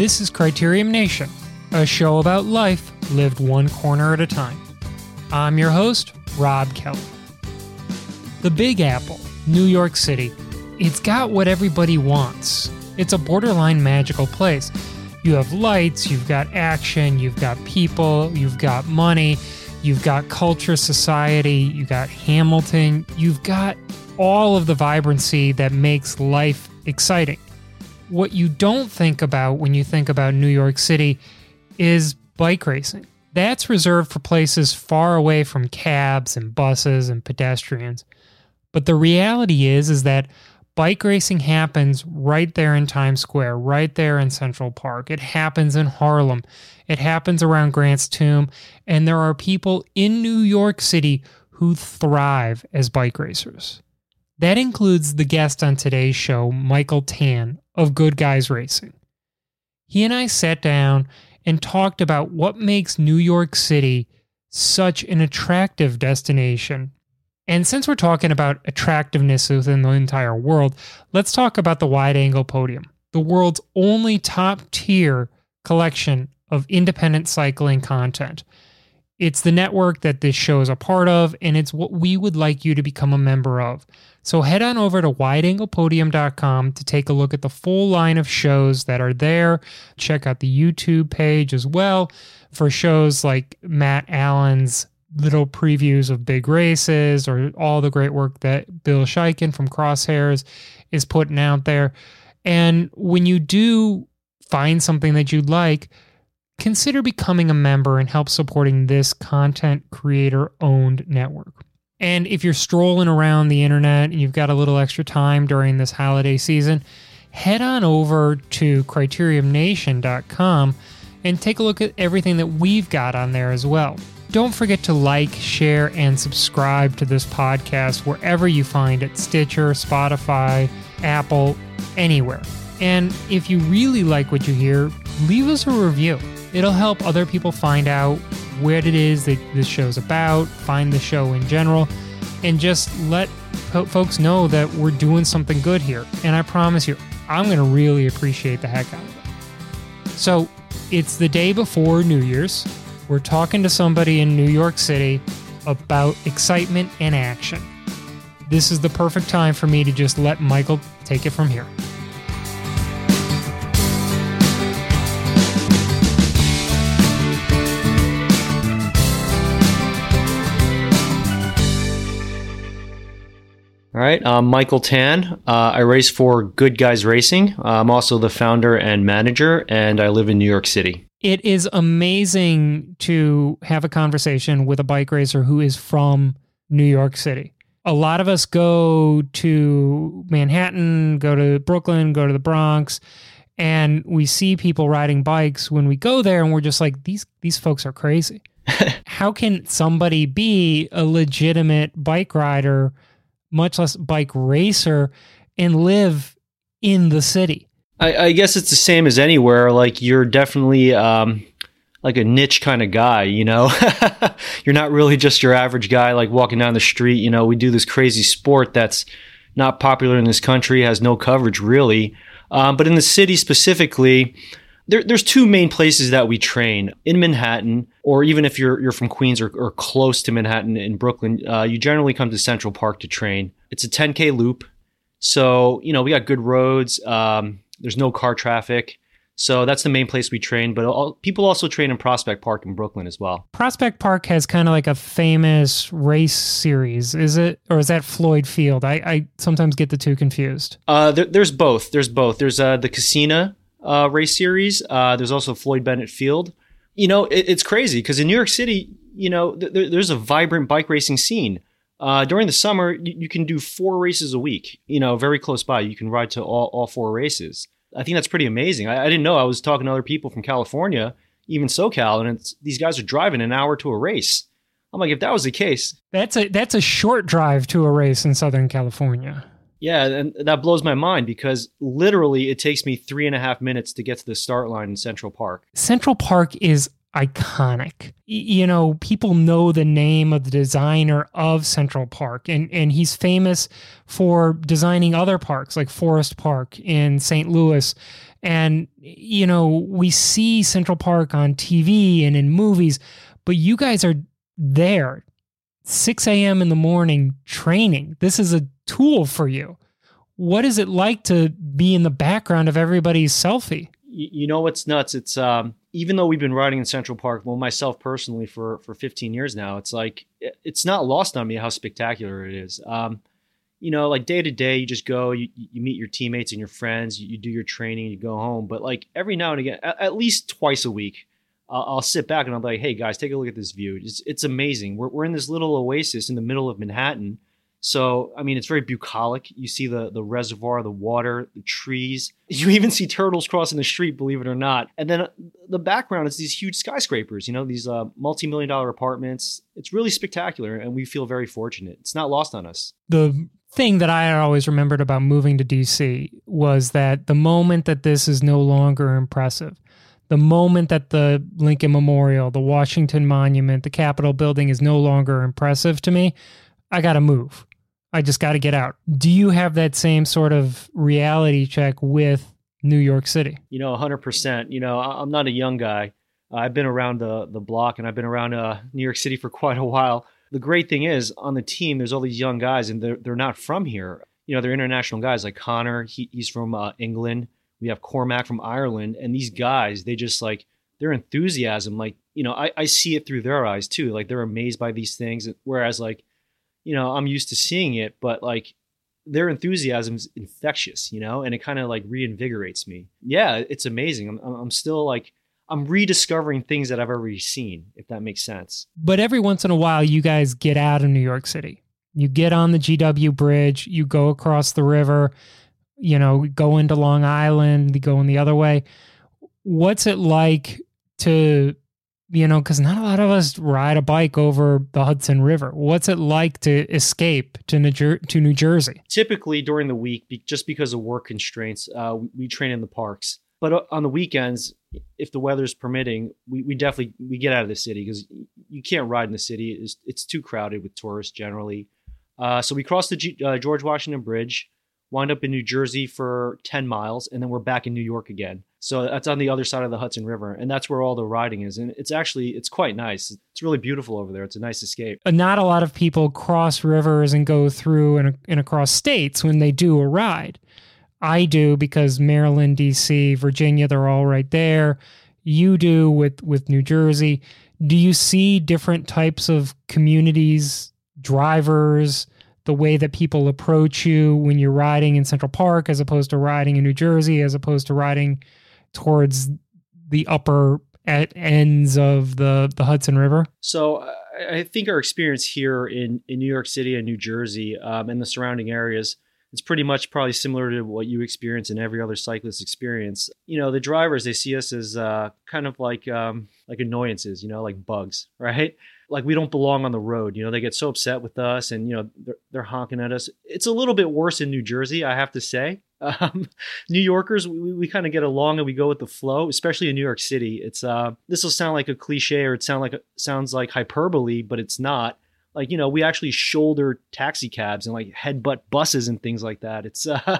This is Criterium Nation, a show about life lived one corner at a time. I'm your host, Rob Kelly. The Big Apple, New York City. It's got what everybody wants. It's a borderline magical place. You have lights, you've got action, you've got people, you've got money, you've got culture, society, you've got Hamilton, you've got all of the vibrancy that makes life exciting. What you don't think about when you think about New York City is bike racing. That's reserved for places far away from cabs and buses and pedestrians. But the reality is is that bike racing happens right there in Times Square, right there in Central Park. It happens in Harlem. It happens around Grant's Tomb, and there are people in New York City who thrive as bike racers. That includes the guest on today's show, Michael Tan of Good Guys Racing. He and I sat down and talked about what makes New York City such an attractive destination. And since we're talking about attractiveness within the entire world, let's talk about the wide angle podium, the world's only top tier collection of independent cycling content. It's the network that this show is a part of, and it's what we would like you to become a member of. So head on over to wideanglepodium.com to take a look at the full line of shows that are there. Check out the YouTube page as well for shows like Matt Allen's little previews of big races or all the great work that Bill Schieken from Crosshairs is putting out there. And when you do find something that you'd like, consider becoming a member and help supporting this content creator owned network. And if you're strolling around the internet and you've got a little extra time during this holiday season, head on over to criteriumnation.com and take a look at everything that we've got on there as well. Don't forget to like, share, and subscribe to this podcast wherever you find it Stitcher, Spotify, Apple, anywhere. And if you really like what you hear, leave us a review. It'll help other people find out what it is that this show's about, find the show in general, and just let folks know that we're doing something good here. And I promise you, I'm going to really appreciate the heck out of it. So it's the day before New Year's. We're talking to somebody in New York City about excitement and action. This is the perfect time for me to just let Michael take it from here. All right, I'm Michael Tan. Uh, I race for Good Guys Racing. I'm also the founder and manager, and I live in New York City. It is amazing to have a conversation with a bike racer who is from New York City. A lot of us go to Manhattan, go to Brooklyn, go to the Bronx, and we see people riding bikes when we go there and we're just like these these folks are crazy. How can somebody be a legitimate bike rider much less bike racer, and live in the city. I, I guess it's the same as anywhere. Like you're definitely um, like a niche kind of guy, you know. you're not really just your average guy, like walking down the street. You know, we do this crazy sport that's not popular in this country, has no coverage really. Um, but in the city specifically, there, there's two main places that we train in Manhattan, or even if you're you're from Queens or, or close to Manhattan in Brooklyn, uh, you generally come to Central Park to train. It's a 10k loop, so you know we got good roads. Um, there's no car traffic. So that's the main place we train, but all, people also train in Prospect Park in Brooklyn as well. Prospect Park has kind of like a famous race series, is it, or is that Floyd Field? I, I sometimes get the two confused. Uh, there, there's both. There's both. There's uh, the Kissena uh, race series. Uh, there's also Floyd Bennett Field. You know, it, it's crazy because in New York City, you know, th- there's a vibrant bike racing scene. Uh, during the summer, you, you, can do four races a week. You know, very close by. You can ride to all, all four races. I think that's pretty amazing. I, I didn't know. I was talking to other people from California, even SoCal, and these guys are driving an hour to a race. I'm like, if that was the case, that's a that's a short drive to a race in Southern California. Yeah, and that blows my mind because literally it takes me three and a half minutes to get to the start line in Central Park. Central Park is iconic. You know, people know the name of the designer of Central Park, and, and he's famous for designing other parks like Forest Park in St. Louis And, you know, we see Central Park on TV and in movies, but you guys are there 6 a.m. in the morning training. This is a tool for you. What is it like to be in the background of everybody's selfie? You know what's nuts? It's um, even though we've been riding in Central Park, well, myself personally for for 15 years now, it's like it's not lost on me how spectacular it is. Um, you know, like day to day, you just go, you, you meet your teammates and your friends, you, you, do your training, you go home. But like every now and again, at, at least twice a week, I'll, I'll, sit back and I'm like, hey guys, take a look at this view. It's, it's amazing. We're, we're in this little oasis in the middle of Manhattan. So, I mean, it's very bucolic. You see the, the reservoir, the water, the trees. You even see turtles crossing the street, believe it or not. And then the background is these huge skyscrapers, you know, these uh, multi million dollar apartments. It's really spectacular, and we feel very fortunate. It's not lost on us. The thing that I always remembered about moving to DC was that the moment that this is no longer impressive, the moment that the Lincoln Memorial, the Washington Monument, the Capitol building is no longer impressive to me, I got to move. I just got to get out. Do you have that same sort of reality check with New York City? You know, 100%. You know, I'm not a young guy. I've been around the the block and I've been around uh, New York City for quite a while the great thing is on the team, there's all these young guys, and they're they're not from here. You know, they're international guys like Connor. He, he's from uh, England. We have Cormac from Ireland, and these guys, they just like their enthusiasm. Like you know, I I see it through their eyes too. Like they're amazed by these things, whereas like you know I'm used to seeing it, but like their enthusiasm is infectious, you know, and it kind of like reinvigorates me. Yeah, it's amazing. I'm, I'm still like I'm rediscovering things that I've already seen, if that makes sense. But every once in a while, you guys get out of New York City. You get on the GW Bridge, you go across the river, you know, go into Long Island, you go in the other way. What's it like to, you know, because not a lot of us ride a bike over the Hudson River. What's it like to escape to New, Jer- to New Jersey? Typically during the week, just because of work constraints, uh, we train in the parks. But uh, on the weekends, if the weather's permitting, we, we definitely we get out of the city because you can't ride in the city. It's, it's too crowded with tourists generally. Uh, so we cross the G, uh, George Washington Bridge, wind up in New Jersey for 10 miles, and then we're back in New York again. So that's on the other side of the Hudson River, and that's where all the riding is. And it's actually it's quite nice. It's really beautiful over there. It's a nice escape. Uh, not a lot of people cross rivers and go through and, and across states when they do a ride. I do because Maryland, DC, Virginia, they're all right there. You do with with New Jersey. Do you see different types of communities, drivers, the way that people approach you when you're riding in Central Park as opposed to riding in New Jersey as opposed to riding towards the upper at ends of the the Hudson River? So I think our experience here in in New York City and New Jersey um, and the surrounding areas it's pretty much probably similar to what you experience in every other cyclist experience. You know, the drivers they see us as uh, kind of like um, like annoyances, you know, like bugs, right? Like we don't belong on the road. You know, they get so upset with us, and you know they're, they're honking at us. It's a little bit worse in New Jersey, I have to say. Um, New Yorkers, we, we kind of get along and we go with the flow, especially in New York City. It's uh, this will sound like a cliche or it sound like sounds like hyperbole, but it's not. Like you know we actually shoulder taxi cabs and like headbutt buses and things like that. It's uh,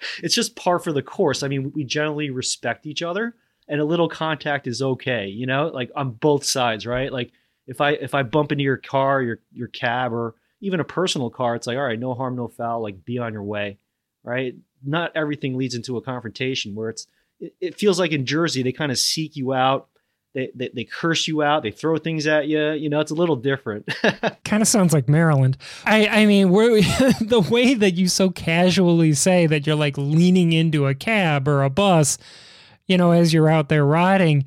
it's just par for the course. I mean we generally respect each other and a little contact is okay you know like on both sides right? Like if i if i bump into your car your your cab or even a personal car it's like all right no harm no foul like be on your way right not everything leads into a confrontation where it's it, it feels like in jersey they kind of seek you out they, they, they curse you out. They throw things at you. You know, it's a little different. kind of sounds like Maryland. I, I mean, the way that you so casually say that you're like leaning into a cab or a bus, you know, as you're out there riding,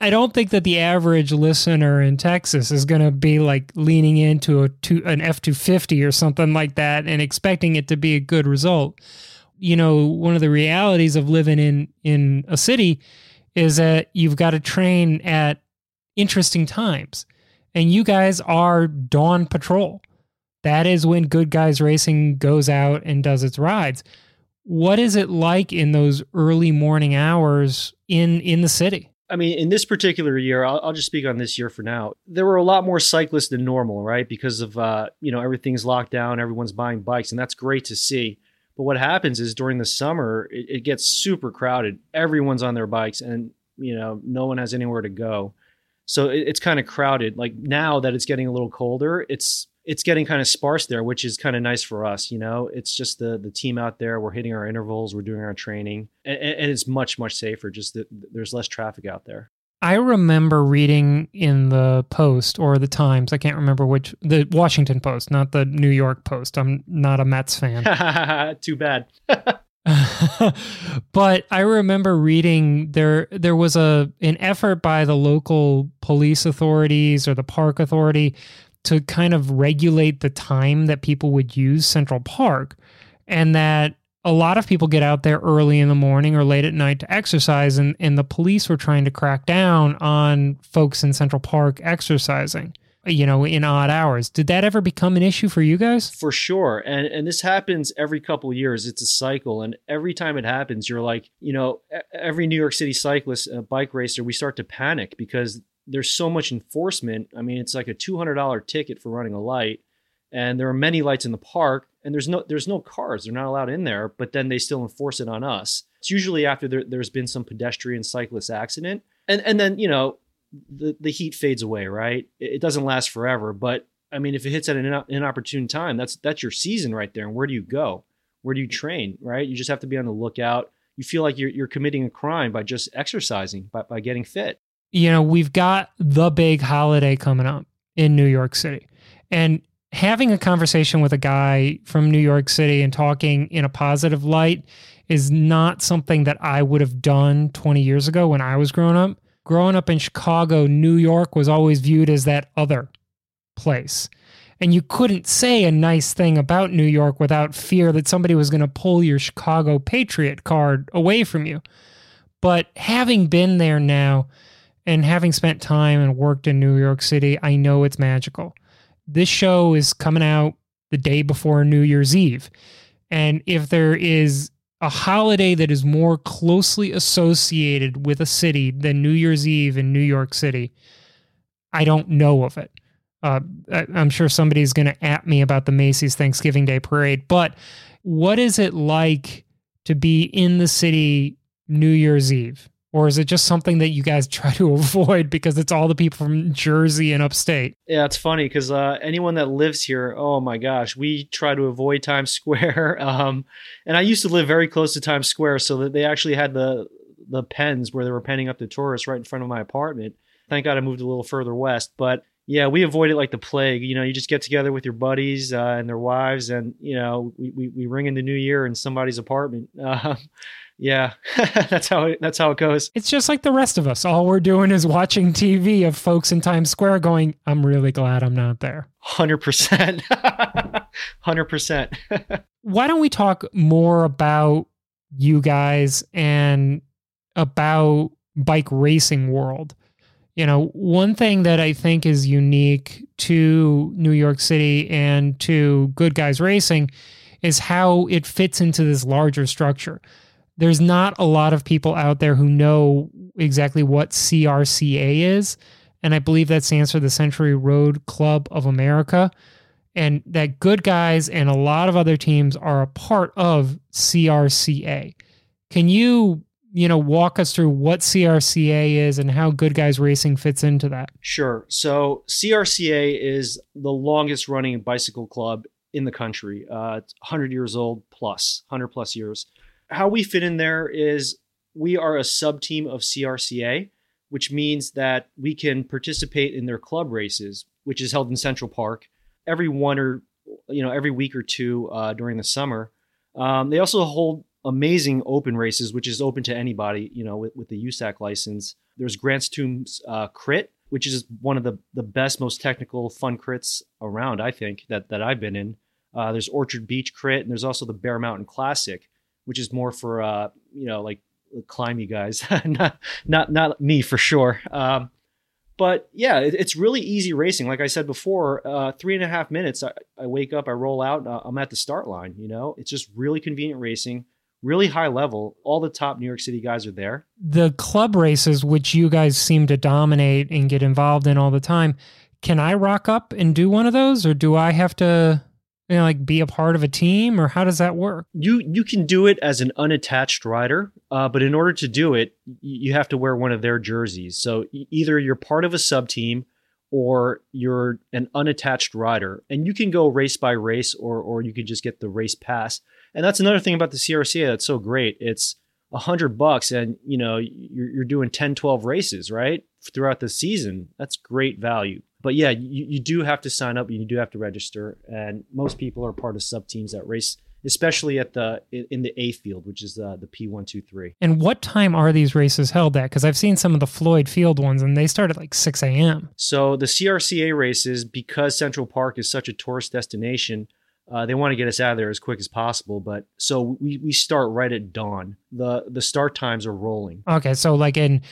I don't think that the average listener in Texas is going to be like leaning into a two, an F two fifty or something like that and expecting it to be a good result. You know, one of the realities of living in in a city is that you've got to train at interesting times. And you guys are dawn patrol. That is when Good Guys Racing goes out and does its rides. What is it like in those early morning hours in in the city? I mean, in this particular year, I'll, I'll, just speak on this year for now. There were a lot more cyclists than normal, right? Because of uh, you know everything's locked down, everyone's buying bikes, and that's great to see. But what happens is during the summer, it, it gets super crowded. Everyone's on their bikes, and you know, no one has anywhere to go. So it, it's kind of crowded. Like now that it's getting a little colder, it's it's getting kind of sparse there, which is kind of nice for us. You know, it's just the the team out there. We're hitting our intervals. We're doing our training, and, and it's much much safer. Just that there's less traffic out there. I remember reading in the Post or the Times, I can't remember which, the Washington Post, not the New York Post. I'm not a Mets fan. Too bad. but I remember reading there there was a an effort by the local police authorities or the park authority to kind of regulate the time that people would use Central Park and that a lot of people get out there early in the morning or late at night to exercise and, and the police were trying to crack down on folks in Central Park exercising you know in odd hours. Did that ever become an issue for you guys? For sure. And and this happens every couple years. It's a cycle. And every time it happens you're like you know every new york city cyclist a bike racer we start to panic because there's so much enforcement. I mean it's like a $200 ticket for running a light and there are many lights in the park and there's no there's no cars. They're not allowed in there but then they still enforce it on us. It's usually after there, there's been some pedestrian cyclist accident. And and then you know the the heat fades away right? It, it doesn't last forever but i mean if it hits at an inopportune time that's that's your season right there. And where do you go? Where do you train right? You just have to be on the lookout. You feel like you're, you're committing a crime by just exercising by, by getting fit. You know we've got the big holiday coming up in new york city. And having a conversation with a guy from New York City and talking in a positive light is not something that I would have done 20 years ago when I was growing up. Growing up in Chicago, New York was always viewed as that other place. And you couldn't say a nice thing about New York without fear that somebody was going to pull your Chicago Patriot card away from you. But having been there now and having spent time and worked in New York City, I know it's magical this show is coming out the day before New Year's Eve. And if there is a holiday that is more closely associated with a city than New Year's Eve in New York City, I don't know of it. Uh, I'm sure somebody's going to at me about the Macy's Thanksgiving Day Parade, but what is it like to be in the city New Year's Eve? Or is it just something that you guys try to avoid because it's all the people from Jersey and upstate? Yeah, it's funny because uh, anyone that lives here, oh my gosh, we try to avoid Times Square. Um, and I used to live very close to Times Square, so that they actually had the the pens where they were penning up the tourists right in front of my apartment. Thank God I moved a little further west, but yeah, we avoid it like the plague. You know, you just get together with your buddies uh, and their wives, and you know, we, we, we ring in the new year in somebody's apartment. Uh, yeah, that's how it, that's how it goes. It's just like the rest of us. All we're doing is watching TV of folks in Times Square going, "I'm really glad I'm not there." Hundred percent, hundred percent. Why don't we talk more about you guys and about bike racing world? You know, one thing that I think is unique to New York City and to Good Guys Racing is how it fits into this larger structure there's not a lot of people out there who know exactly what CRCA is. And I believe that stands for the Century Road Club of America. And that good guys and a lot of other teams are a part of CRCA. Can you, you know, walk us through what CRCA is and how Good Guys Racing fits into that? Sure. So CRCA is the longest running bicycle club in the country. Uh, it's 100 years old plus, 100 plus years how we fit in there is we are a sub team of CRCA, which means that we can participate in their club races, which is held in Central Park every one or you know every week or two uh, during the summer. Um, they also hold amazing open races, which is open to anybody, you know, with, with the USAC license. There's Grant's Tombs uh, Crit, which is one of the, the best, most technical, fun crits around, I think, that, that I've been in. Uh, there's Orchard Beach Crit, and there's also the Bear Mountain Classic, which is more for uh, you know like climby guys, not not not me for sure. Um, but yeah, it, it's really easy racing. Like I said before, uh, three and a half minutes. I, I wake up, I roll out, uh, I'm at the start line. You know, it's just really convenient racing, really high level. All the top New York City guys are there. The club races, which you guys seem to dominate and get involved in all the time, can I rock up and do one of those, or do I have to you know, like be a part of a team, or how does that work? You you can do it as an unattached rider, uh, but in order to do it, you have to wear one of their jerseys. So either you're part of a sub team or you're an unattached rider, and you can go race by race, or or you can just get the race pass. And that's another thing about the CRCA that's so great. It's a hundred bucks, and you know you're, you're doing 10, 12 races, right, throughout the season. That's great value. But yeah, you, you do have to sign up. You do have to register, and most people are part of sub teams that race especially at the in the A field, which is uh, the P one two three. And what time are these races held at? Because I've seen some of the Floyd Field ones, and they start at like six a.m. So the CRCA races, because Central Park is such a tourist destination, uh, they want to get us out of there as quick as possible. But so we, we start right at dawn. the The start times are rolling. Okay, so like in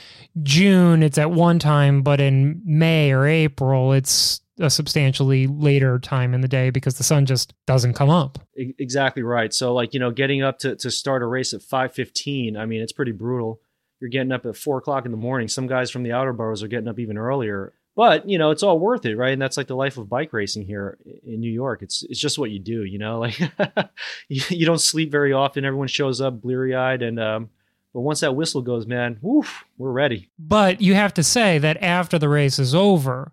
June, it's at one time, but in May or April, it's a substantially later time in the day because the sun just doesn't come up. Exactly right. So like you know, getting up to to start a race at five fifteen. I mean, it's pretty brutal. You're getting up at four o'clock in the morning. Some guys from the outer boroughs are getting up even earlier but you know it's all worth it right? And that's like the life of bike racing here in new york. It's it's just what you do you know? Like you, don't sleep very often. Everyone shows up bleary-eyed and um but once that whistle goes man woof we're ready. But you have to say that after the race is over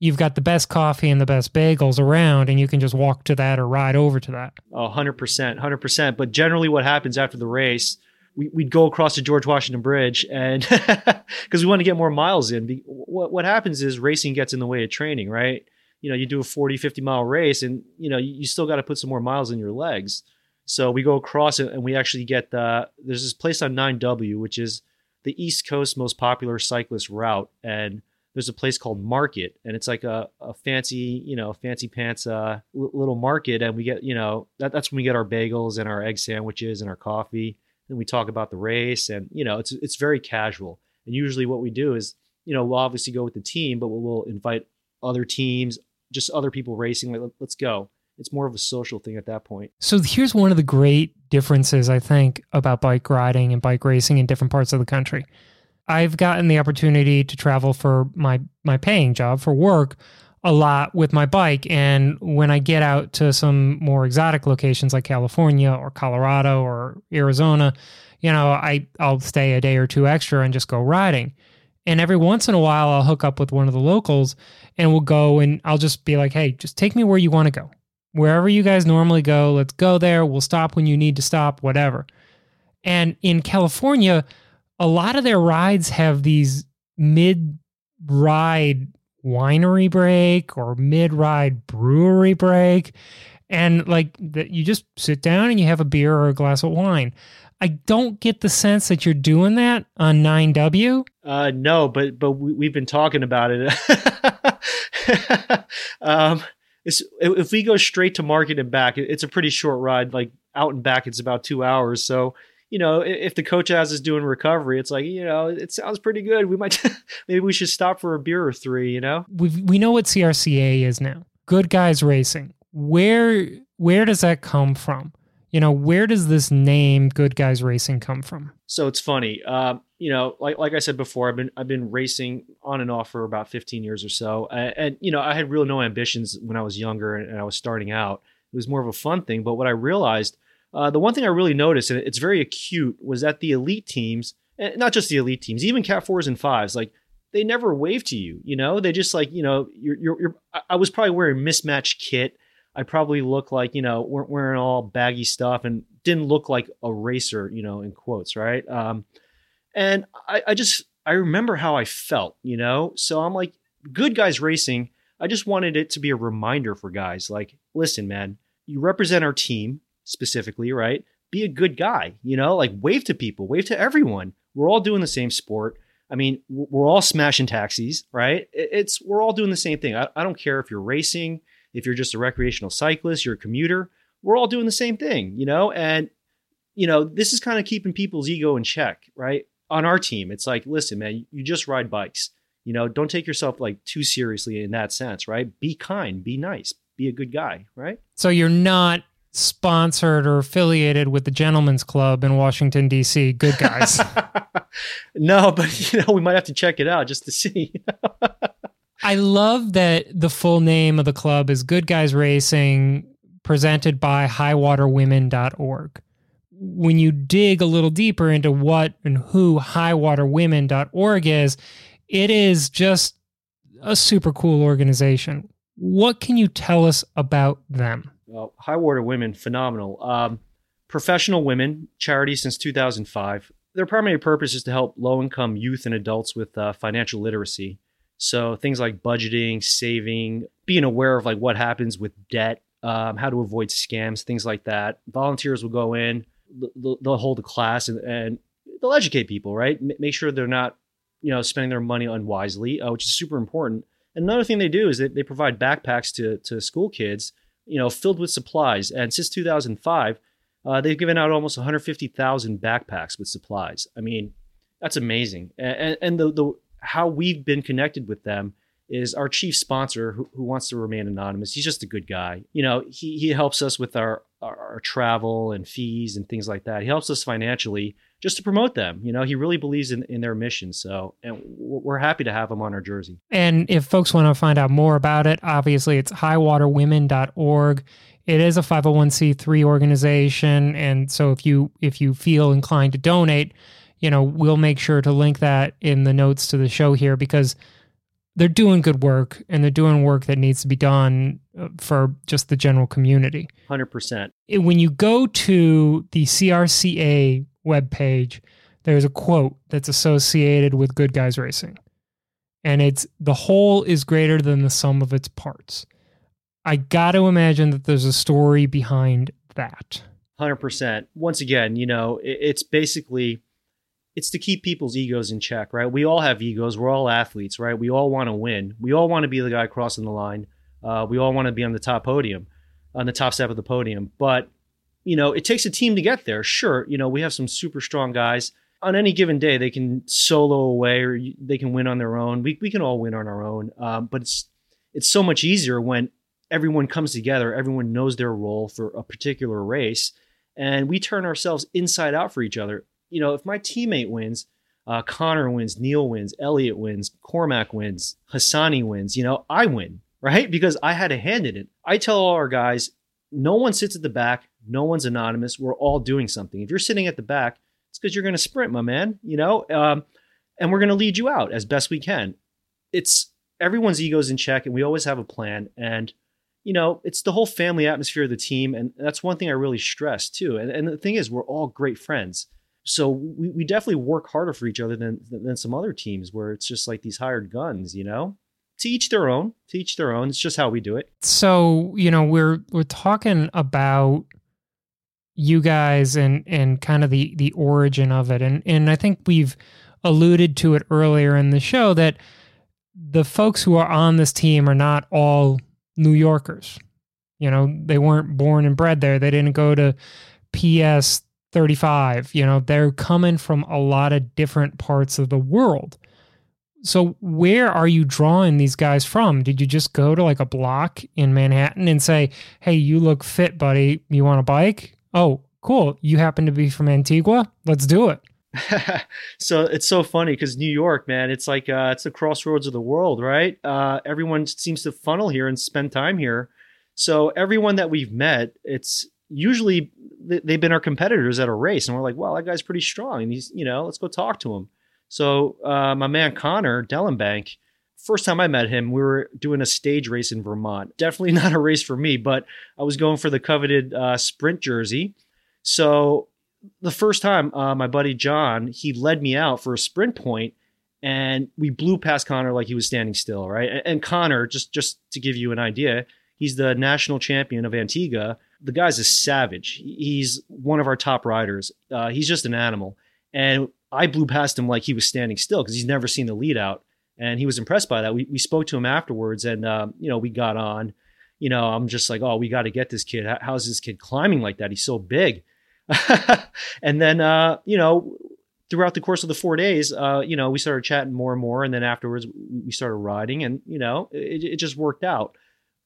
you've got the best coffee and the best bagels around and you can just walk to that or ride over to that. Oh 100% 100% but generally what happens after the race we, would go across the George Washington Bridge and because we want to get more miles in. What, what happens is racing gets in the way of training, right? You know, you do a 40, 50 mile race and, you know, you, still got to put some more miles in your legs. So we go across it and we actually get the, there's this place on 9W, which is the East Coast most popular cyclist route. And there's a place called Market and it's like a, a fancy, you know, fancy pants, uh, little market. And we get, you know, that, that's when we get our bagels and our egg sandwiches and our coffee and we talk about the race and you know it's it's very casual. And usually what we do is you know we'll obviously go with the team but we'll, we'll invite other teams just other people racing like let's go. It's more of a social thing at that point. So here's one of the great differences i think about bike riding and bike racing in different parts of the country. I've gotten the opportunity to travel for my my paying job for work a lot with my bike. And when I get out to some more exotic locations like California or Colorado or Arizona, you know, I, I'll stay a day or two extra and just go riding. And every once in a while, I'll hook up with one of the locals and we'll go and I'll just be like, hey, just take me where you want to go. Wherever you guys normally go, let's go there. We'll stop when you need to stop, whatever. And in California, a lot of their rides have these mid ride winery break or mid ride brewery break. And like that, you just sit down and you have a beer or a glass of wine. I don't get the sense that you're doing that on 9W. Uh, no, but but we, have been talking about it. um, if we go straight to market and back, it's a pretty short ride. Like out and back, it's about two hours. So you know, if the coach has is doing recovery, it's like, you know, it sounds pretty good. We might, maybe we should stop for a beer or three, you know? We we know what CRCA is now. Good guys racing. Where where does that come from? You know, where does this name Good Guys Racing come from? So it's funny. Uh, you know, like like I said before, I've been I've been racing on and off for about 15 years or so, and, and you know, I had real no ambitions when I was younger and, and I was starting out. It was more of a fun thing. But what I realized uh, the one thing I really noticed, and it's very acute, was that the elite teams, and not just the elite teams, even Cat fours and fives, like they never wave to you. You know, they just like you know, you're, you're, you're I was probably wearing mismatched kit. I probably look like you know weren't wearing all baggy stuff and didn't look like a racer, you know, in quotes, right? Um, and I, I just I remember how I felt, you know. So I'm like, good guys racing. I just wanted it to be a reminder for guys, like, listen, man, you represent our team specifically, right? Be a good guy, you know, like wave to people, wave to everyone. We're all doing the same sport. I mean, we're all smashing taxis, right? It's we're all doing the same thing. I, I don't care if you're racing, if you're just a recreational cyclist, you're a commuter. We're all doing the same thing, you know. And you know, this is kind of keeping people's ego in check, right? On our team, it's like, listen, man, you just ride bikes. You know, don't take yourself like too seriously in that sense, right? Be kind, be nice, be a good guy, right? So you're not sponsored or affiliated with the Gentlemen's Club in Washington D.C. Good guys. no, but you know we might have to check it out just to see. I love that the full name of the club is Good Guys Racing presented by highwaterwomen.org. When you dig a little deeper into what and who highwaterwomen.org is, it is just a super cool organization. What can you tell us about them? Well, High Water Women, phenomenal. Um, professional women, charity since 2005. Their primary purpose is to help low income youth and adults with uh, financial literacy. So things like budgeting, saving, being aware of like what happens with debt, um, how to avoid scams, things like that. Volunteers will go in, they'll, hold a class, and, and, they'll educate people, right? M- make sure they're not, you know, spending their money unwisely, uh, which is super important. Another thing they do is that they provide backpacks to to school kids, you know, filled with supplies. And since 2005, uh, they've given out almost 150,000 backpacks with supplies. I mean, that's amazing. And, and the, the how we've been connected with them is our chief sponsor who, who, wants to remain anonymous. He's just a good guy. You know, he, he helps us with our, our, our, travel and fees and things like that. He helps us financially just to promote them. You know, he really believes in, in their mission. So, and we're happy to have him on our jersey. And if folks want to find out more about it, obviously it's highwaterwomen.org. It is a 501c3 organization. And so if you, if you feel inclined to donate, you know, we'll make sure to link that in the notes to the show here because they're doing good work and they're doing work that needs to be done uh, for just the general community. 100%. When you go to the CRCA webpage, there's a quote that's associated with Good Guys Racing. And it's the whole is greater than the sum of its parts. I got to imagine that there's a story behind that. 100%. Once again, you know, it's basically it's to keep people's egos in check, right? We all have egos. We're all athletes, right? We all want to win. We all want to be the guy crossing the line. Uh, we all want to be on the top podium, on the top step of the podium. But you know, it takes a team to get there. Sure, you know, we have some super strong guys. On any given day, they can solo away or they can win on their own. We we can all win on our own. Um, but it's it's so much easier when everyone comes together. Everyone knows their role for a particular race, and we turn ourselves inside out for each other you know, if my teammate wins, uh, Connor wins, Neil wins, Elliot wins, Cormac wins, Hassani wins, you know, I win, right? Because I had a hand in it. I tell all our guys, no one sits at the back, no one's anonymous. We're all doing something. If you're sitting at the back, it's because you're going to sprint, my man, you know, um, and we're going to lead you out as best we can. It's everyone's egos in check, and we always have a plan. And you know, it's the whole family atmosphere of the team, and that's one thing I really stress too. And, and the thing is, we're all great friends. So we, we definitely work harder for each other than than some other teams where it's just like these hired guns, you know? To each their own. To each their own. It's just how we do it. So, you know, we're we're talking about you guys and and kind of the the origin of it. And and I think we've alluded to it earlier in the show that the folks who are on this team are not all New Yorkers. You know, they weren't born and bred there. They didn't go to PS 35. You know, they're coming from a lot of different parts of the world. So, where are you drawing these guys from? Did you just go to like a block in Manhattan and say, hey, you look fit, buddy. You want a bike? Oh, cool. You happen to be from Antigua? Let's do it. so it's so funny because New York, man, it's like uh, it's the crossroads of the world, right? Uh, everyone seems to funnel here and spend time here. So everyone that we've met, it's usually they've been our competitors at a race, and we're like, "Wow, that guy's pretty strong," and he's you know, let's go talk to him. So uh, my man Connor Dellenbank, first time I met him, we were doing a stage race in Vermont. Definitely not a race for me, but I was going for the coveted uh, sprint jersey. So the first time, uh, my buddy John he led me out for a sprint point, and we blew past Connor like he was standing still, right? And, and Connor, just just to give you an idea, he's the national champion of Antigua the guy's a savage. He's one of our top riders. Uh, he's just an animal. And I blew past him like he was standing still because he's never seen the lead out. And he was impressed by that. We, we spoke to him afterwards and, uh, you know, we got on. You know, I'm just like, oh, we got to get this kid. How's this kid climbing like that? He's so big. and then, uh, you know, throughout the course of the four days, uh, you know, we started chatting more and more. And then afterwards, we started riding and, you know, it, it just worked out.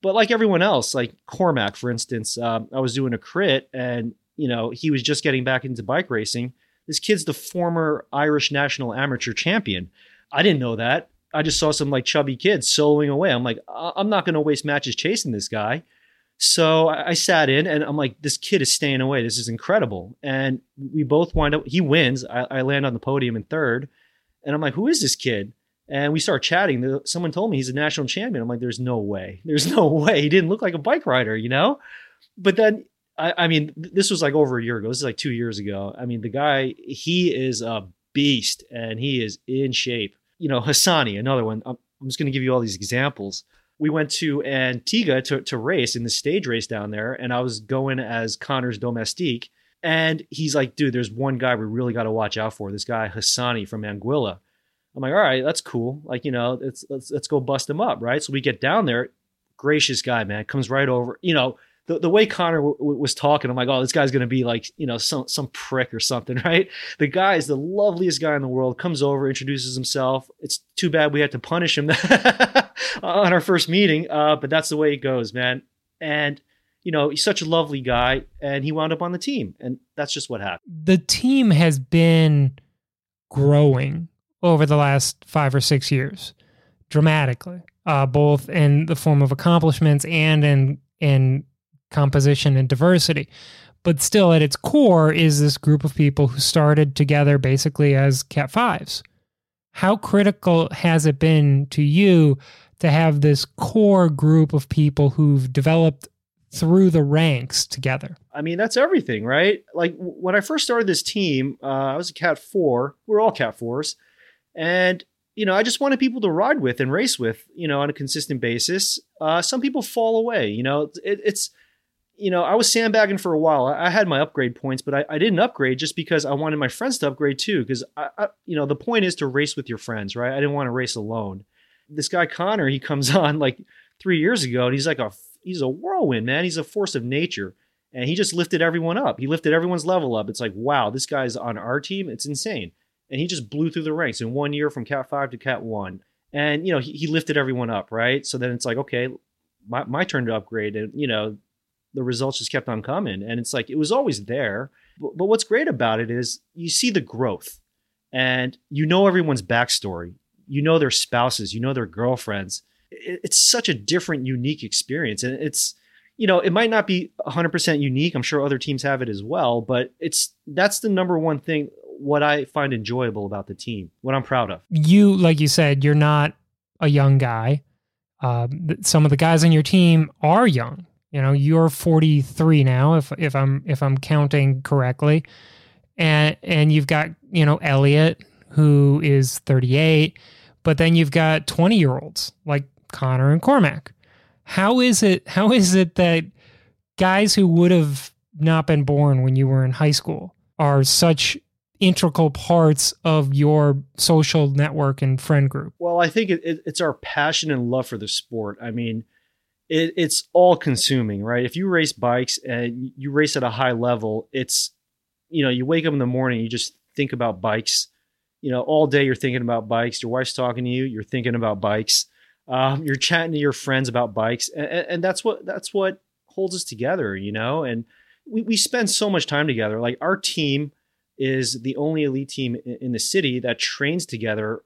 But like everyone else, like Cormac, for instance, um, I was doing a crit and, you know, he was just getting back into bike racing. This kid's the former Irish national amateur champion. I didn't know that. I just saw some like chubby kids soloing away. I'm like, I'm not going to waste matches chasing this guy. So I, I sat in and I'm like, this kid is staying away. This is incredible. And we both wind up, he wins. I, I land on the podium in third. And I'm like, who is this kid? And we start chatting. Someone told me he's a national champion. I'm like, there's no way. There's no way. He didn't look like a bike rider, you know? But then, I, I mean, this was like over a year ago. This is like two years ago. I mean, the guy, he is a beast and he is in shape. You know, Hassani, another one. I'm, just going to give you all these examples. We went to Antigua to, to race in the stage race down there, and I was going as Connor's domestique. And he's like, dude, there's one guy we really got to watch out for. This guy, Hassani from Anguilla. I'm like, all right, that's cool. Like, you know, let's, let's go bust him up, right? So we get down there. Gracious guy, man, comes right over. You know, the, the way Connor w- w- was talking, I'm like, oh, this guy's gonna be like, you know, some some prick or something, right? The guy is the loveliest guy in the world. Comes over, introduces himself. It's too bad we had to punish him on our first meeting, uh, but that's the way it goes, man. And you know, he's such a lovely guy, and he wound up on the team, and that's just what happened. The team has been growing over the last five or six years dramatically, uh, both in the form of accomplishments and in in composition and diversity. But still, at its core, is this group of people who started together basically as Cat Fives. How critical has it been to you to have this core group of people who've developed through the ranks together? I mean, that's everything, right? Like when I first started this team, uh, I was a Cat Four. We're all Cat Fours, and you know, I just wanted people to ride with and race with, you know, on a consistent basis. Uh, some people fall away, you know. It, it's you know, I was sandbagging for a while. I, had my upgrade points, but I, I, didn't upgrade just because I wanted my friends to upgrade too. Because I, I, you know, the point is to race with your friends, right? I didn't want to race alone. This guy Connor, he comes on like three years ago, and he's like a he's a whirlwind, man. He's a force of nature, and he just lifted everyone up. He lifted everyone's level up. It's like, wow, this guy's on our team. It's insane, and he just blew through the ranks in one year from Cat Five to Cat One, and you know, he, he lifted everyone up, right? So then it's like, okay, my, my turn to upgrade, and you know the results just kept on coming. And it's like, it was always there. But, but what's great about it is you see the growth and you know everyone's backstory. You know their spouses, you know their girlfriends. It, it's such a different, unique experience. And it's, you know, it might not be 100% unique. I'm sure other teams have it as well, but it's that's the number one thing what I find enjoyable about the team, what I'm proud of. You, like you said, you're not a young guy. Uh, some of the guys on your team are young. You know, you're 43 now, if if I'm if I'm counting correctly, and and you've got you know Elliot who is 38, but then you've got 20 year olds like Connor and Cormac. How is it? How is it that guys who would have not been born when you were in high school are such integral parts of your social network and friend group? Well, I think it, it, it's our passion and love for the sport. I mean, it, it's all consuming, right? If you race bikes and you race at a high level, it's, you know, you wake up in the morning, you just think about bikes. You know, all day you're thinking about bikes. Your wife's talking to you, you're thinking about bikes. Um, you're chatting to your friends about bikes, and, and that's what that's what holds us together, you know. And we we spend so much time together. Like our team is the only elite team in the city that trains together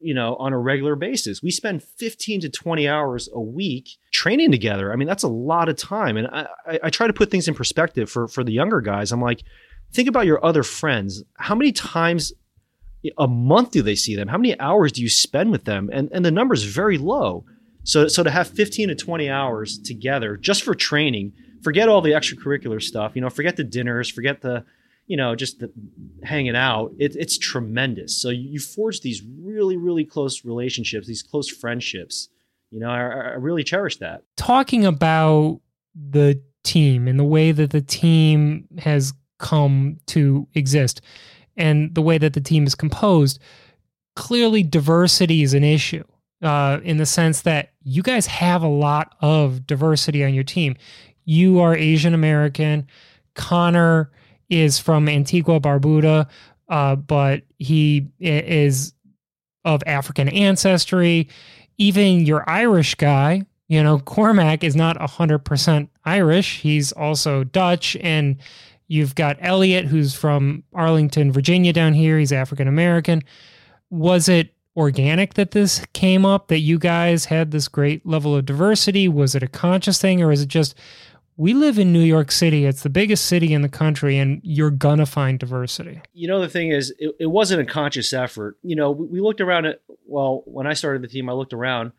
you know, on a regular basis. We spend 15 to 20 hours a week training together. I mean, that's a lot of time. And I, I, I, try to put things in perspective for, for the younger guys. I'm like, think about your other friends. How many times a month do they see them? How many hours do you spend with them? And, and the number is very low. So, so to have 15 to 20 hours together just for training, forget all the extracurricular stuff, you know, forget the dinners, forget the, you know, just the, hanging out, it, it's tremendous. So you, forge these really, really close relationships, these close friendships. You know, I, I really cherish that. Talking about the team and the way that the team has come to exist and the way that the team is composed, clearly diversity is an issue. Uh, in the sense that you guys have a lot of diversity on your team. You are Asian American. Connor is from Antigua Barbuda, uh, but he is of African ancestry. Even your Irish guy, you know, Cormac is not 100% Irish. He's also Dutch. And you've got Elliot, who's from Arlington, Virginia, down here. He's African American. Was it organic that this came up, that you guys had this great level of diversity? Was it a conscious thing, or is it just we live in New York City. It's the biggest city in the country, and you're gonna find diversity. You know, the thing is, it, it wasn't a conscious effort. You know, we, we looked around at, well, when I started the team, I looked around.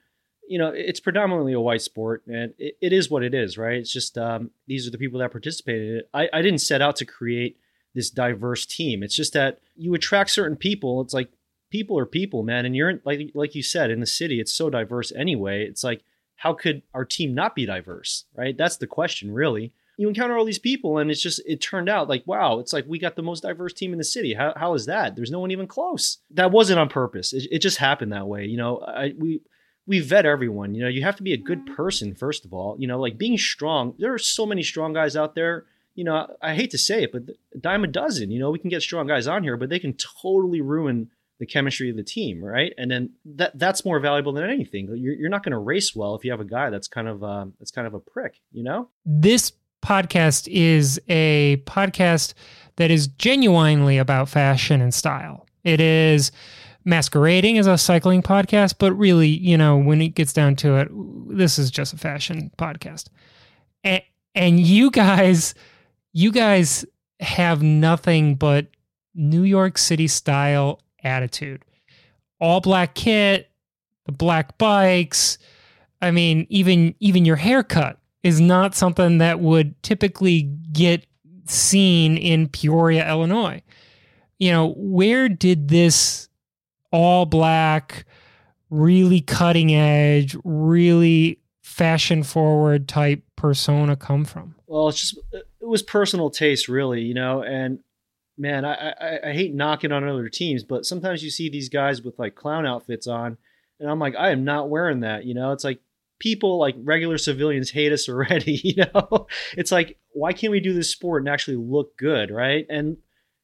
You know, it's predominantly a white sport, and it, it is what it is, right? It's just um, these are the people that participated in it. I, I didn't set out to create this diverse team. It's just that you attract certain people. It's like people are people, man, and you're like like you said in the city. It's so diverse anyway. It's like how could our team not be diverse, right? That's the question, really. You encounter all these people, and it's just, it turned out like, wow, it's like we got the most diverse team in the city. How, how is that? There's no one even close. That wasn't on purpose. It, it just happened that way. You know, I, we, we vet everyone. You know, you have to be a good person, first of all. You know, like being strong, there are so many strong guys out there. You know, I hate to say it, but a dime a dozen. You know, we can get strong guys on here, but they can totally ruin the chemistry of the team, right? And then that that's more valuable than anything. You're, you're not going to race well if you have a guy that's kind of uh, that's kind of a prick, you know. This podcast is a podcast that is genuinely about fashion and style. It is masquerading as a cycling podcast, but really, you know, when it gets down to it, this is just a fashion podcast. And, and you guys, you guys have nothing but New York City style attitude. All black kit, the black bikes. I mean, even even your haircut is not something that would typically get seen in Peoria, Illinois. You know, where did this all black, really cutting edge, really fashion forward type persona come from? Well, it's just it was personal taste, really, you know, and man, I, I, I hate knocking on other teams, but sometimes you see these guys with like clown outfits on, and I'm like, I am not wearing that. You know, it's like people like regular civilians hate us already. You know, it's like why can't we do this sport and actually look good, right? And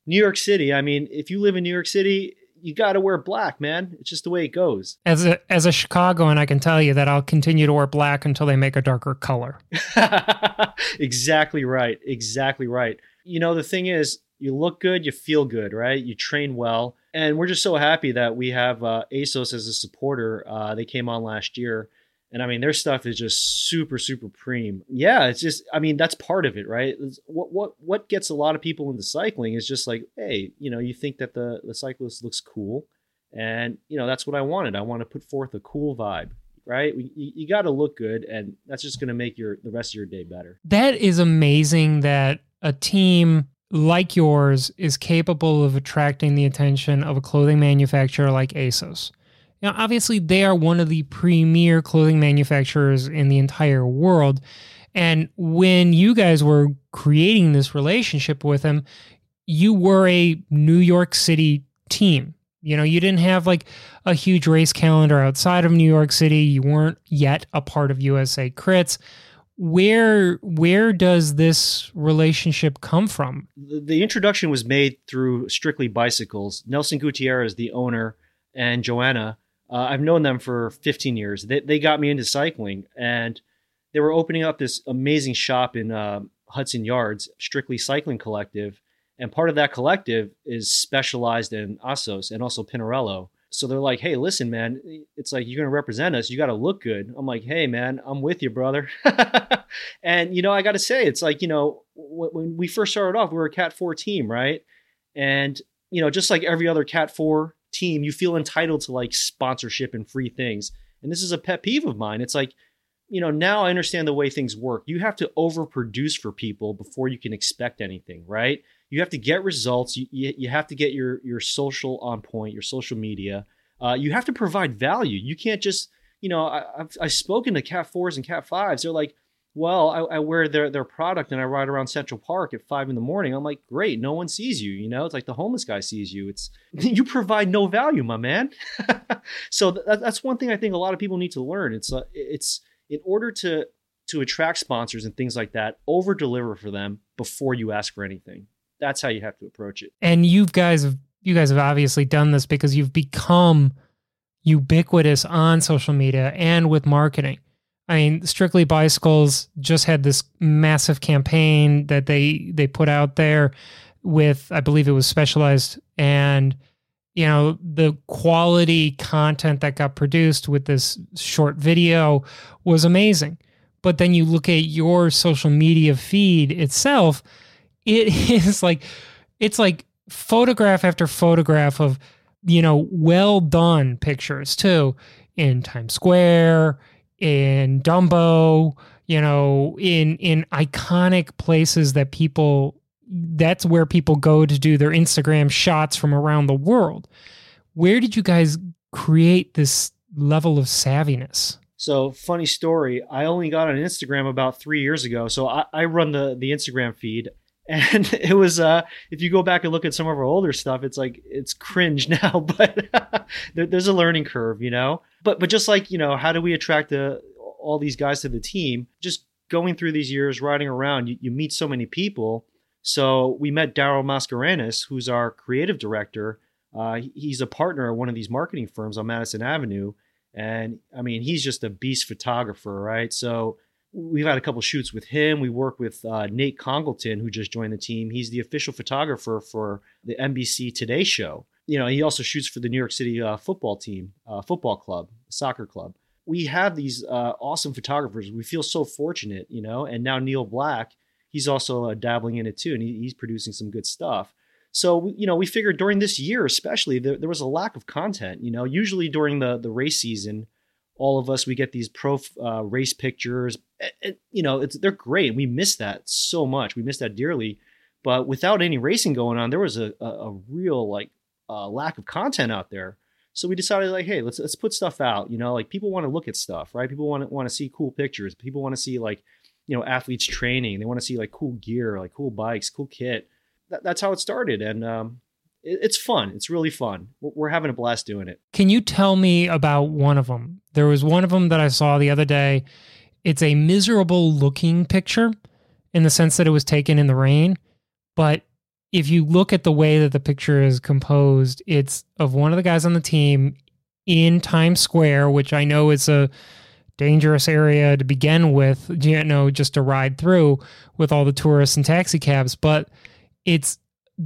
New York City, I mean, if you live in New York City, you got to wear black, man. It's just the way it goes. As a as a Chicagoan, I can tell you that I'll continue to wear black until they make a darker color. exactly right. Exactly right. You know, the thing is, you look good, you feel good, right? You train well. And we're just so happy that we have uh, Assos as a supporter. Uh, they came on last year. And I mean, their stuff is just super, super preem. Yeah, it's just, I mean, that's part of it, right? It's what what what gets a lot of people into cycling is just like, hey, you know, you think that the the cyclist looks cool, and you know that's what I wanted. I want to put forth a cool vibe, right? You, you got to look good, and that's just going to make your the rest of your day better. That is amazing that a team like yours is capable of attracting the attention of a clothing manufacturer like Assos. Now, obviously, they are one of the premier clothing manufacturers in the entire world. And when you guys were creating this relationship with them, you were a New York City team. You know, you didn't have like a huge race calendar outside of New York City. You weren't yet a part of USA Crits where where does this relationship come from? The, introduction was made through Strictly Bicycles. Nelson Gutierrez, the owner, and Joanna. Uh, I've known them for 15 years. They they got me into cycling, and they were opening up this amazing shop in uh, Hudson Yards, Strictly Cycling Collective, and part of that collective is specialized in Assos and also Pinarello so they're like, hey, listen, man, it's like you're going to represent us. You got to look good. I'm like, hey, man, I'm with you, brother. and, you know, I got to say, it's like, you know, when we first started off, we were a Cat 4 team, right? And, you know, just like every other Cat 4 team, you feel entitled to like sponsorship and free things. And this is a pet peeve of mine. It's like, you know, now I understand the way things work. You have to overproduce for people before you can expect anything, right? You have to get results. You, you, you have to get your, your social on point, your social media. Uh, you have to provide value. You can't just, you know, I, have I've spoken to Cat 4s and Cat 5s. They're like, well, I, I, wear their, their product and I ride around Central Park at five in the morning. I'm like, great, no one sees you. You know, it's like the homeless guy sees you. It's you provide no value, my man. so that, that's one thing I think a lot of people need to learn. It's uh, it's in order to to attract sponsors and things like that, over deliver for them before you ask for anything that's how you have to approach it. And you guys have you guys have obviously done this because you've become ubiquitous on social media and with marketing. I mean, Strictly Bicycles just had this massive campaign that they they put out there with I believe it was Specialized and you know the quality content that got produced with this short video was amazing. But then you look at your social media feed itself, it is like it's like photograph after photograph of you know well done pictures too in Times Square, in Dumbo, you know, in in iconic places that people that's where people go to do their Instagram shots from around the world. Where did you guys create this level of savviness? So funny story. I only got on Instagram about three years ago. So I, I run the the Instagram feed, and it was uh if you go back and look at some of our older stuff, it's like it's cringe now, but there, there's a learning curve, you know. But but just like you know, how do we attract all these guys to the team? Just going through these years, riding around, you, you meet so many people. So we met Daryl Mascarenas, who's our creative director. Uh, he's a partner at one of these marketing firms on Madison Avenue, and I mean, he's just a beast photographer, right? So we've had a couple shoots with him. We work with uh, Nate Congleton, who just joined the team. He's the official photographer for the NBC Today Show. You know, he also shoots for the New York City uh, football team, uh, football club, soccer club. We have these uh, awesome photographers. We feel so fortunate, you know. And now Neil Black, he's also uh, dabbling in it too, and he, he's producing some good stuff. So you know, we figured during this year, especially, there, there was a lack of content. You know, usually during the the race season, all of us we get these pro uh, race pictures. And, you know, it's they're great. We miss that so much. We miss that dearly. But without any racing going on, there was a a, a real like uh, lack of content out there. So we decided like, hey, let's let's put stuff out. You know, like people want to look at stuff, right? People want to want to see cool pictures. People want to see like, you know, athletes training. They want to see like cool gear, like cool bikes, cool kit that, that's how it started, and um, it, it's fun. It's really fun. We're, having a blast doing it. Can you tell me about one of them? There was one of them that I saw the other day. It's a miserable looking picture in the sense that it was taken in the rain, but if you look at the way that the picture is composed, it's of one of the guys on the team in Times Square, which I know is a dangerous area to begin with, you know, just to ride through with all the tourists and taxi cabs. But it's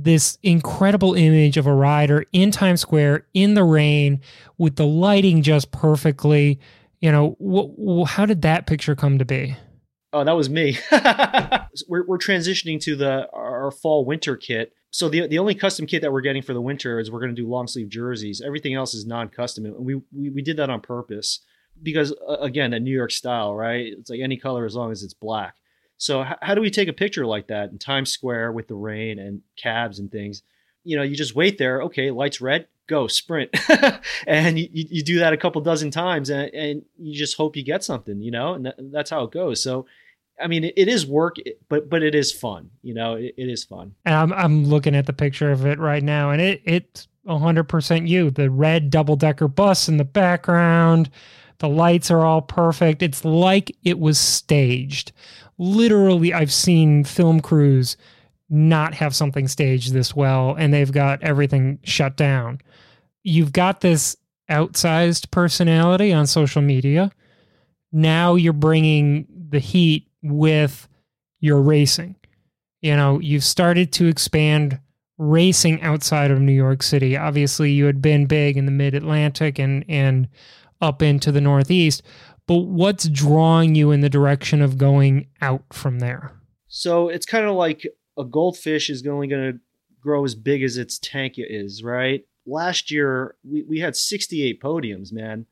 this incredible image of a rider in Times Square in the rain with the lighting just perfectly. You know, wh- wh- how did that picture come to be? Oh, that was me. we're, we're transitioning to the our fall winter kit. So the the only custom kit that we're getting for the winter is we're going to do long sleeve jerseys. Everything else is non custom, and we, we we did that on purpose because uh, again, a New York style, right? It's like any color as long as it's black. So h- how do we take a picture like that in Times Square with the rain and cabs and things? You know, you just wait there. Okay, lights red, go sprint, and you, you do that a couple dozen times, and, and you just hope you get something. You know, and that, that's how it goes. So. I mean, it, it is work, but but it is fun. You know, it, it is fun. And I'm I'm looking at the picture of it right now, and it it's 100% you. The red double decker bus in the background, the lights are all perfect. It's like it was staged literally I've seen film crews not have something staged this well and they've got everything shut down. You've got this outsized personality on social media. Now you're bringing the heat with your racing. You know, you've started to expand racing outside of New York City. Obviously, you had been big in the mid Atlantic and, and up into the Northeast, but what's drawing you in the direction of going out from there? So it's kind of like a goldfish is only going to grow as big as its tank is, right? Last year we, we had 68 podiums, man.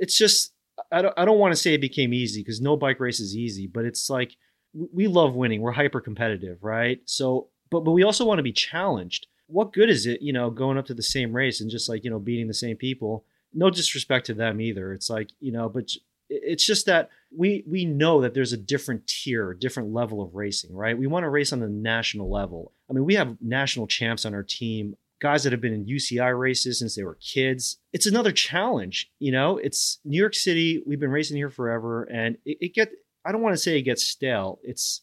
It's just I don't I don't want to say it became easy because no bike race is easy, but it's like we love winning. We're hyper competitive, right? So but but we also want to be challenged. What good is it, you know, going up to the same race and just like, you know, beating the same people? No disrespect to them either. It's like, you know, but it's just that we we know that there's a different tier, different level of racing, right? We want to race on the national level. I mean, we have national champs on our team, guys that have been in UCI races since they were kids. It's another challenge, you know. It's New York City. We've been racing here forever, and it, it get. I don't want to say it gets stale. It's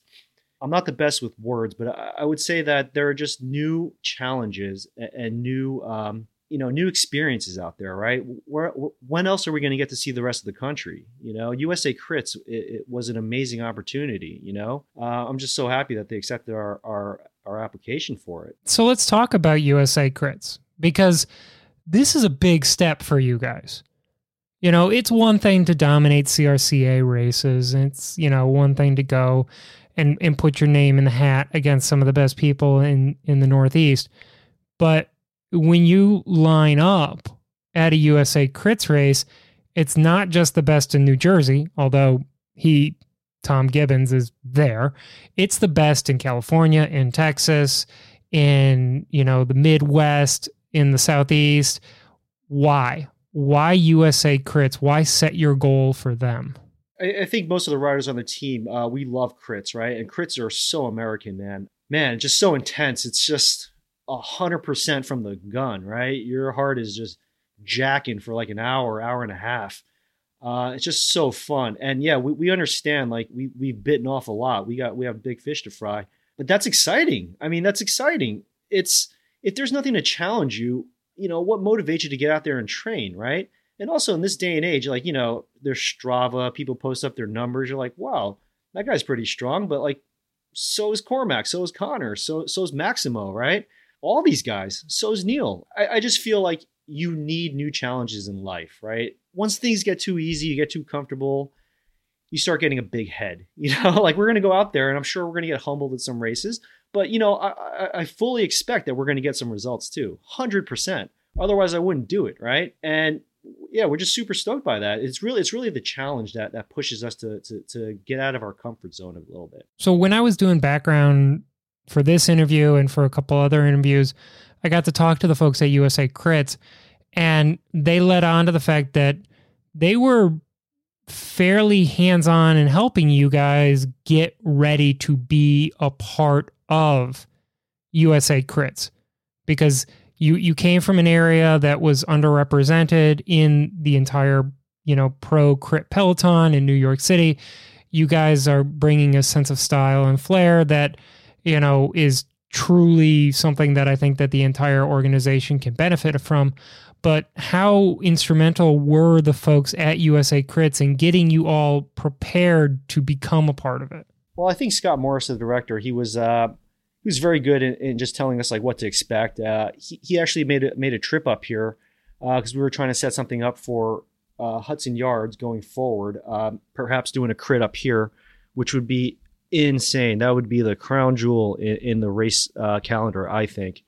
I'm not the best with words, but I, I would say that there are just new challenges and, and new um, you know new experiences out there right Where, when else are we going to get to see the rest of the country you know usa crits it, it was an amazing opportunity you know uh, i'm just so happy that they accepted our, our our application for it so let's talk about usa crits because this is a big step for you guys You know, it's one thing to dominate CRCA races. It's, you know, one thing to go and, and put your name in the hat against some of the best people in, in the Northeast. But when you line up at a USA Crits race, it's not just the best in New Jersey, although he, Tom Gibbons, is there. It's the best in California, in Texas, in, you know, the Midwest, in the Southeast. Why? Why USA Crits? Why set your goal for them? I, think most of the riders on the team, uh, we love crits, right? And crits are so American, man. Man, just so intense. It's just a hundred percent from the gun, right? Your heart is just jacking for like an hour, hour and a half. Uh, it's just so fun. And yeah, we, we understand like we we've bitten off a lot. We got we have big fish to fry. But that's exciting. I mean, that's exciting. It's if there's nothing to challenge you, you know, what motivates you to get out there and train, right? And also in this day and age, like, you know, there's Strava, people post up their numbers. You're like, wow, that guy's pretty strong, but like, so is Cormac, so is Connor, so so is Maximo, right? All these guys, so is Neil. I, I just feel like you need new challenges in life, right? Once things get too easy, you get too comfortable, you start getting a big head. You know, like we're going to go out there and I'm sure we're going to get humbled at some races, but you know, I, I, fully expect that we're going to get some results too, hundred percent. Otherwise, I wouldn't do it, right? And yeah, we're just super stoked by that. It's really, it's really the challenge that that pushes us to to, to get out of our comfort zone a little bit. So when I was doing background for this interview and for a couple other interviews, I got to talk to the folks at USA Crits, and they led on to the fact that they were fairly hands on in helping you guys get ready to be a part of USA Crits because you you came from an area that was underrepresented in the entire you know pro crit peloton in New York City. You guys are bringing a sense of style and flair that you know is truly something that I think that the entire organization can benefit from. But how instrumental were the folks at USA Crits in getting you all prepared to become a part of it? Well, I think Scott Morris, the director, he was uh, he was very good in, in, just telling us like what to expect. Uh, he, he actually made a, made a trip up here because uh, we were trying to set something up for uh, Hudson Yards going forward. Um, perhaps doing a crit up here, which would be insane. That would be the crown jewel in, in the race uh, calendar, I think.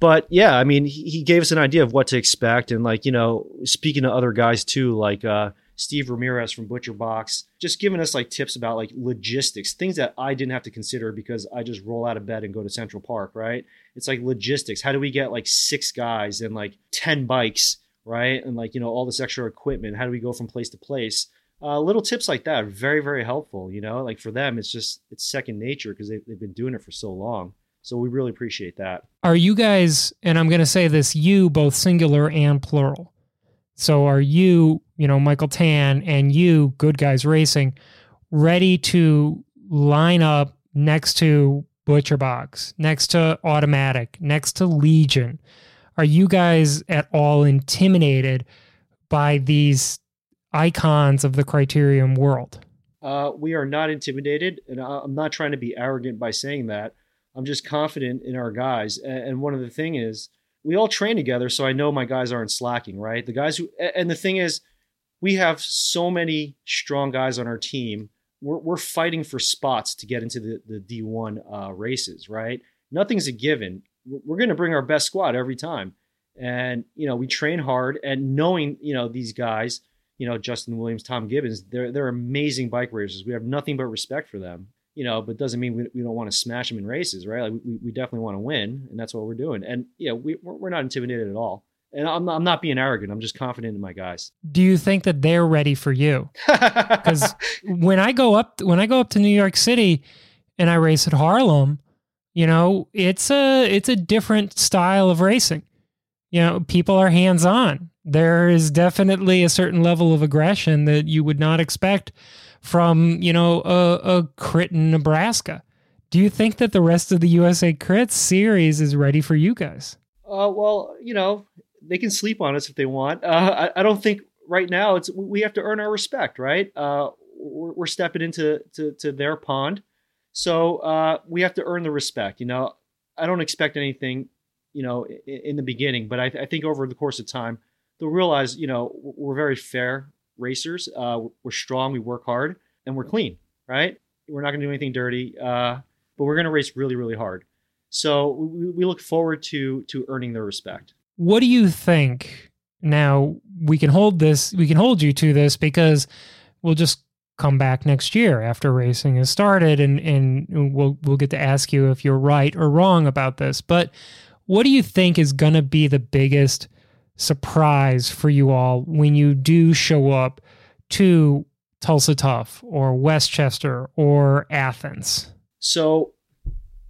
But yeah, I mean, he, he, gave us an idea of what to expect, and like you know, speaking to other guys too, like uh, Steve Ramirez from Butcher Box, just giving us like tips about like logistics, things that I didn't have to consider because I just roll out of bed and go to Central Park, right? It's like logistics. How do we get like six guys and like 10 bikes, right? And like, you know, all this extra equipment. How do we go from place to place? Uh, little tips like that are very very helpful you know? Like for them it's just it's second nature because they, they've been doing it for so long. So we really appreciate that. Are you guys and i'm going to say this you both singular and plural. So are you you know michael tan and you good guys racing ready to line up next to butcher box next to automatic next to legion? Are you guys at all intimidated by these icons of the criterium world? Uh, we are not intimidated, and I'm not trying to be arrogant by saying that. I'm just confident in our guys. And one of the thing is, we all train together, so I know my guys aren't slacking, right? The guys who, and the thing is, we have so many strong guys on our team. We're, we're fighting for spots to get into the, the D1 uh, races, right? Nothing's a given. We're going to bring our best squad every time. And, you know, we train hard and knowing, you know, these guys, you know, Justin Williams, Tom Gibbons, they're they're amazing bike racers. We have nothing but respect for them. You know, but doesn't mean we, we don't want to smash them in races, right? Like we, we definitely want to win, and that's what we're doing. And yeah, we we're not intimidated at all. And I'm not, I'm not being arrogant. I'm just confident in my guys. Do you think that they're ready for you? Because when I go up when I go up to New York City and I race at Harlem, you know, it's a it's a different style of racing. You know, people are hands on there is definitely a certain level of aggression that you would not expect from, you know, a, a crit in Nebraska. Do you think that the rest of the USA Crits series is ready for you guys? Uh, well, you know, they can sleep on us if they want. Uh, I, I, don't think right now it's we have to earn our respect, right? Uh, we're, we're, stepping into to, to their pond, so uh, we have to earn the respect. You know, I don't expect anything, you know, in, in the beginning, but I, I think over the course of time, they'll realize, you know, we're very fair racers. Uh, we're strong, we work hard, and we're clean, right? We're not going to do anything dirty, uh, but we're going to race really, really hard. So we, we look forward to to earning their respect. What do you think? Now we can hold this. We can hold you to this because we'll just come back next year after racing has started, and and we'll we'll get to ask you if you're right or wrong about this. But what do you think is going to be the biggest surprise for you all when you do show up to Tulsa Tough or Westchester or Athens? So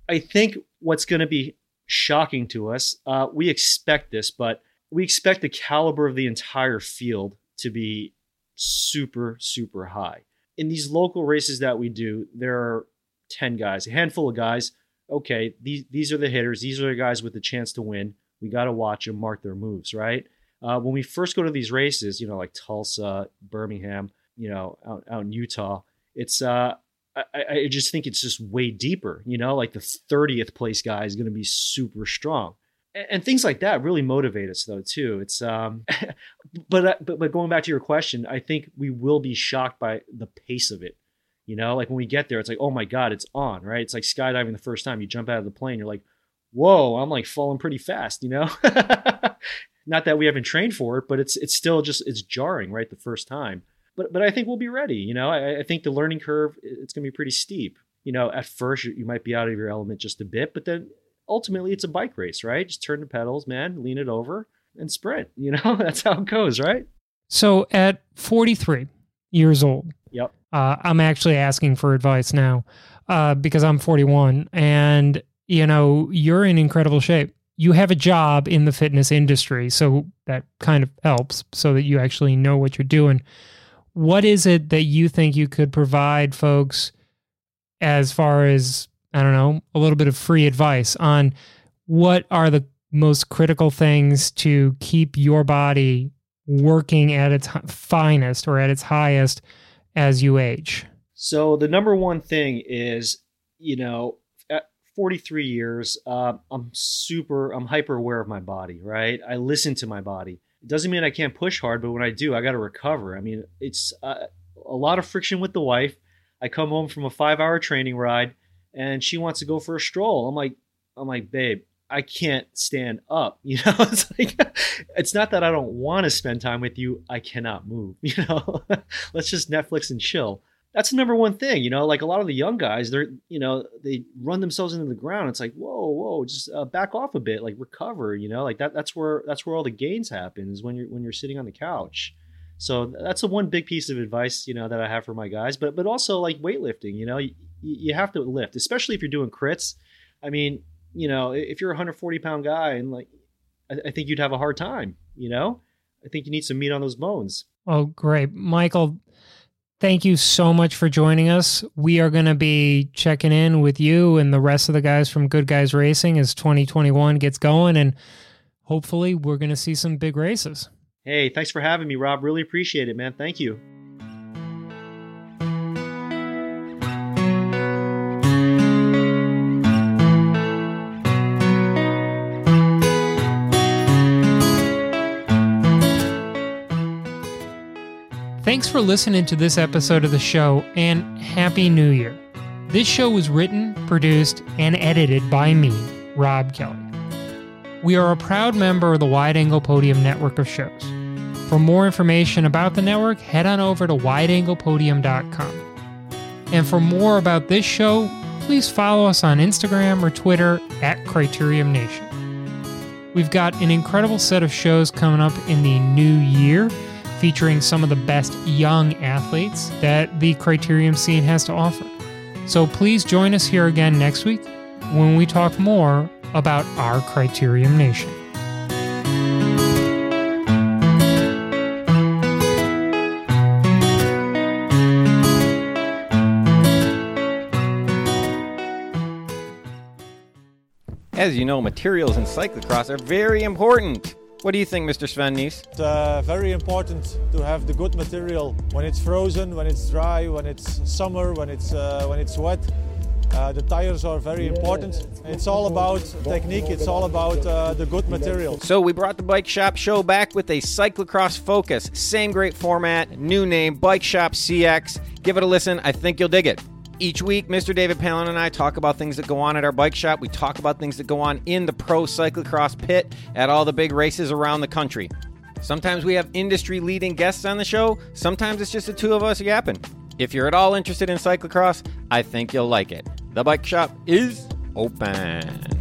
I think what's going to be shocking to us, uh, we expect this, but we expect the caliber of the entire field to be super, super high. In these local races that we do, there are 10 guys, a handful of guys. Okay, these, these are the hitters. These are the guys with the chance to win. We got to watch and mark their moves, right? Uh, when we first go to these races, you know, like Tulsa, Birmingham, you know, out, out in Utah, it's uh, I, I just think it's just way deeper. You know, like the 30th place guy is going to be super strong. And, and things like that really motivate us though too. It's um, but, uh, but but going back to your question, I think we will be shocked by the pace of it. You know, like when we get there, it's like, oh my god, it's on, right? It's like skydiving the first time you jump out of the plane, you're like, whoa, I'm like falling pretty fast, you know. Not that we haven't trained for it, but it's it's still just it's jarring, right, the first time. But but I think we'll be ready. You know, I, I think the learning curve it's to be pretty steep. You know, at first you might be out of your element just a bit, but then ultimately it's a bike race, right? Just turn the pedals, man, lean it over, and sprint. You know, that's how it goes, right? So at 43 years old, yep, uh, I'm actually asking for advice now uh, because I'm 41, and you know you're in incredible shape you have a job in the fitness industry, so that kind of helps so that you actually know what you're doing. What is it that you think you could provide folks as far as, I don't know, a little bit of free advice on what are the most critical things to keep your body working at its finest or at its highest as you age? So, the number one thing is, you know, at 43 years, uh, I'm super, I'm hyper aware of my body, right? I listen to my body. It doesn't mean I can't push hard, but when I do, I got to recover. I mean, it's uh, a lot of friction with the wife. I come home from a five hour training ride and she wants to go for a stroll. I'm like, I'm like, babe, I can't stand up. You know, it's like, it's not that I don't want to spend time with you. I cannot move, you know, let's just Netflix and chill that's the number one thing, you know. Like a lot of the young guys, they're you know they run themselves into the ground. It's like whoa, whoa, just uh, back off a bit, like recover, you know. Like that. That's where that's where all the gains happen is when you're when you're sitting on the couch. So that's the one big piece of advice, you know, that I have for my guys. But but also like weightlifting, you know, you, you have to lift, especially if you're doing crits. I mean, you know, if you're a 140 pound guy and like, I, I think you'd have a hard time, you know. I think you need some meat on those bones. Oh, great, Michael Thank you so much for joining us. We are going to be checking in with you and the rest of the guys from Good Guys Racing as 2021 gets going. And hopefully, we're going to see some big races. Hey, thanks for having me, Rob. Really appreciate it, man. Thank you. Thanks for listening to this episode of the show and Happy New Year. This show was written, produced, and edited by me, Rob Kelly. We are a proud member of the Wide Angle Podium network of shows. For more information about the network, head on over to wideanglepodium.com. And for more about this show, please follow us on Instagram or Twitter at Criterium Nation. We've got an incredible set of shows coming up in the new year featuring some of the best young athletes that the criterium scene has to offer. So please join us here again next week when we talk more about our criterium nation. As you know, materials in cyclocross are very important. What do you think, Mr. Sven Nys? It's uh, very important to have the good material when it's frozen, when it's dry, when it's summer, when it's uh, when it's wet. Uh, the tires are very important. It's all about technique. It's all about uh, the good material. So we brought the Bike Shop show back with a cyclocross focus. Same great format, new name, Bike Shop CX. Give it a listen. I think you'll dig it. Each week, Mr. David Palin and I talk about things that go on at our bike shop. We talk about things that go on in the pro cyclocross pit at all the big races around the country. Sometimes we have industry leading guests on the show, sometimes it's just the two of us yapping. If you're at all interested in cyclocross, I think you'll like it. The bike shop is open.